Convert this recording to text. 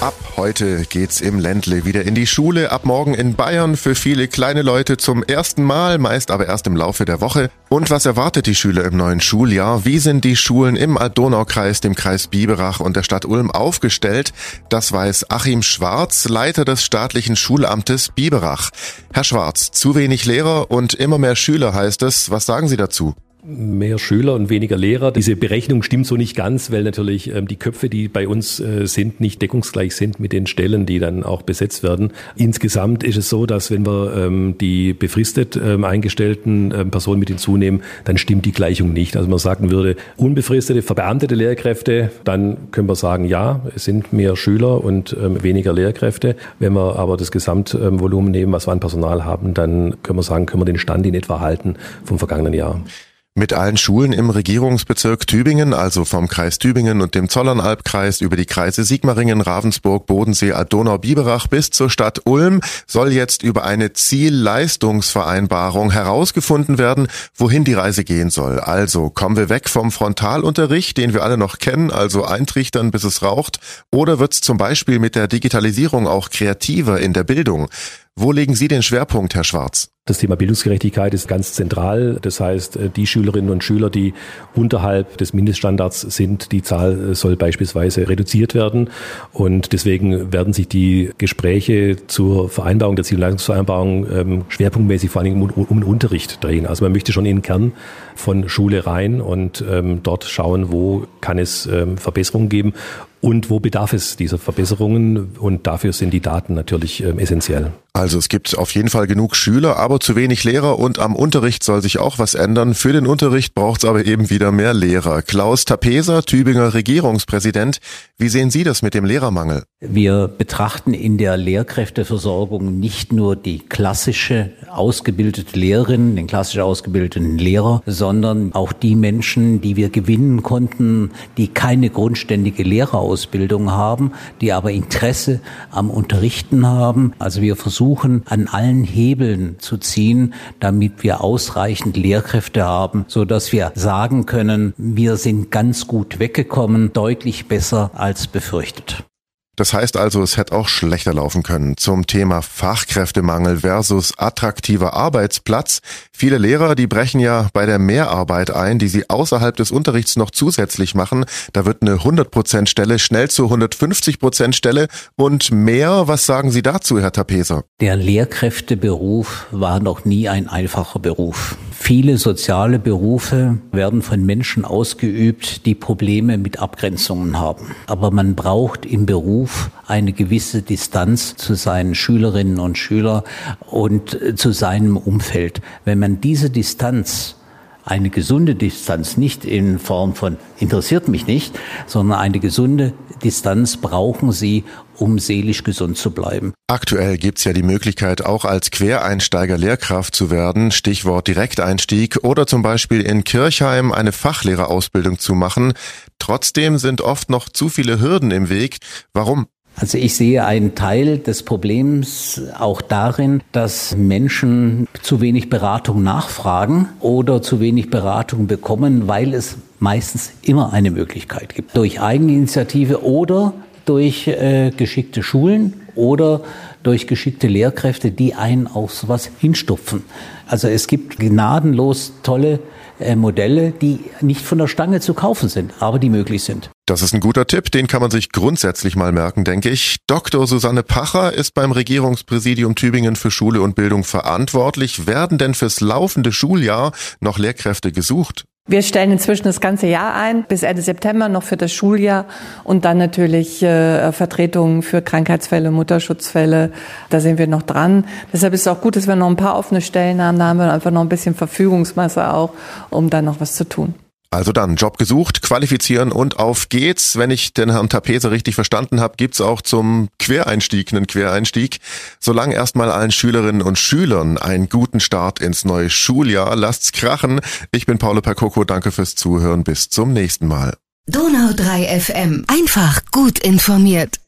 Ab heute geht's im Ländle wieder in die Schule. Ab morgen in Bayern für viele kleine Leute zum ersten Mal, meist aber erst im Laufe der Woche. Und was erwartet die Schüler im neuen Schuljahr? Wie sind die Schulen im Alb-Donau-Kreis, dem Kreis Biberach und der Stadt Ulm aufgestellt? Das weiß Achim Schwarz, Leiter des staatlichen Schulamtes Biberach. Herr Schwarz, zu wenig Lehrer und immer mehr Schüler heißt es. Was sagen Sie dazu? Mehr Schüler und weniger Lehrer. Diese Berechnung stimmt so nicht ganz, weil natürlich ähm, die Köpfe, die bei uns äh, sind, nicht deckungsgleich sind mit den Stellen, die dann auch besetzt werden. Insgesamt ist es so, dass wenn wir ähm, die befristet ähm, eingestellten ähm, Personen mit hinzunehmen, dann stimmt die Gleichung nicht. Also man sagen würde, unbefristete, verbeamtete Lehrkräfte, dann können wir sagen, ja, es sind mehr Schüler und ähm, weniger Lehrkräfte. Wenn wir aber das Gesamtvolumen nehmen, was wir an Personal haben, dann können wir sagen, können wir den Stand in etwa halten vom vergangenen Jahr. Mit allen Schulen im Regierungsbezirk Tübingen, also vom Kreis Tübingen und dem Zollernalbkreis über die Kreise Sigmaringen, Ravensburg, Bodensee, Donau, Biberach bis zur Stadt Ulm, soll jetzt über eine Zielleistungsvereinbarung herausgefunden werden, wohin die Reise gehen soll. Also kommen wir weg vom Frontalunterricht, den wir alle noch kennen, also eintrichtern, bis es raucht, oder wird's zum Beispiel mit der Digitalisierung auch kreativer in der Bildung? Wo legen Sie den Schwerpunkt, Herr Schwarz? Das Thema Bildungsgerechtigkeit ist ganz zentral. Das heißt, äh, die Schülerinnen und Schüler, die unterhalb des Mindeststandards sind, die Zahl äh, soll beispielsweise reduziert werden. Und deswegen werden sich die Gespräche zur Vereinbarung der Zielleistungsvereinbarung ähm, schwerpunktmäßig vor allem um, um, den Unterricht drehen. Also man möchte schon in den Kern von Schule rein und ähm, dort schauen, wo kann es ähm, Verbesserungen geben und wo bedarf es dieser Verbesserungen und dafür sind die Daten natürlich ähm, essentiell. Also es gibt auf jeden Fall genug Schüler, aber zu wenig Lehrer und am Unterricht soll sich auch was ändern. Für den Unterricht braucht es aber eben wieder mehr Lehrer. Klaus Tapeser, Tübinger Regierungspräsident, wie sehen Sie das mit dem Lehrermangel? Wir betrachten in der Lehrkräfteversorgung nicht nur die klassische ausgebildete Lehrerin, den klassisch ausgebildeten Lehrer, sondern auch die Menschen, die wir gewinnen konnten, die keine grundständige Lehrerausbildung haben, die aber Interesse am Unterrichten haben. Also wir versuchen an allen Hebeln zu ziehen, damit wir ausreichend Lehrkräfte haben, so dass wir sagen können, wir sind ganz gut weggekommen, deutlich besser als befürchtet. Das heißt also, es hätte auch schlechter laufen können. Zum Thema Fachkräftemangel versus attraktiver Arbeitsplatz. Viele Lehrer, die brechen ja bei der Mehrarbeit ein, die sie außerhalb des Unterrichts noch zusätzlich machen. Da wird eine 100% Stelle schnell zur 150% Stelle und mehr. Was sagen Sie dazu, Herr Tapeser? Der Lehrkräfteberuf war noch nie ein einfacher Beruf. Viele soziale Berufe werden von Menschen ausgeübt, die Probleme mit Abgrenzungen haben. Aber man braucht im Beruf eine gewisse Distanz zu seinen Schülerinnen und Schülern und zu seinem Umfeld. Wenn man diese Distanz eine gesunde Distanz, nicht in Form von interessiert mich nicht, sondern eine gesunde Distanz brauchen sie, um seelisch gesund zu bleiben. Aktuell gibt's ja die Möglichkeit, auch als Quereinsteiger Lehrkraft zu werden, Stichwort Direkteinstieg, oder zum Beispiel in Kirchheim eine Fachlehrerausbildung zu machen. Trotzdem sind oft noch zu viele Hürden im Weg. Warum? Also ich sehe einen Teil des Problems auch darin, dass Menschen zu wenig Beratung nachfragen oder zu wenig Beratung bekommen, weil es meistens immer eine Möglichkeit gibt. Durch Eigeninitiative oder durch äh, geschickte Schulen oder durch geschickte Lehrkräfte, die einen auf sowas hinstupfen. Also es gibt gnadenlos tolle äh, Modelle, die nicht von der Stange zu kaufen sind, aber die möglich sind. Das ist ein guter Tipp, den kann man sich grundsätzlich mal merken, denke ich. Dr. Susanne Pacher ist beim Regierungspräsidium Tübingen für Schule und Bildung verantwortlich. Werden denn fürs laufende Schuljahr noch Lehrkräfte gesucht? Wir stellen inzwischen das ganze Jahr ein, bis Ende September noch für das Schuljahr und dann natürlich äh, Vertretungen für Krankheitsfälle, Mutterschutzfälle. Da sind wir noch dran. Deshalb ist es auch gut, dass wir noch ein paar offene Stellen haben. Da haben wir einfach noch ein bisschen Verfügungsmasse auch, um dann noch was zu tun. Also dann, Job gesucht, qualifizieren und auf geht's. Wenn ich den Herrn Tapese richtig verstanden habe, gibt's auch zum Quereinstieg einen Quereinstieg. Solange erstmal allen Schülerinnen und Schülern einen guten Start ins neue Schuljahr. Lasst's krachen. Ich bin Paolo Percoco, danke fürs Zuhören. Bis zum nächsten Mal. Donau 3 FM. Einfach gut informiert.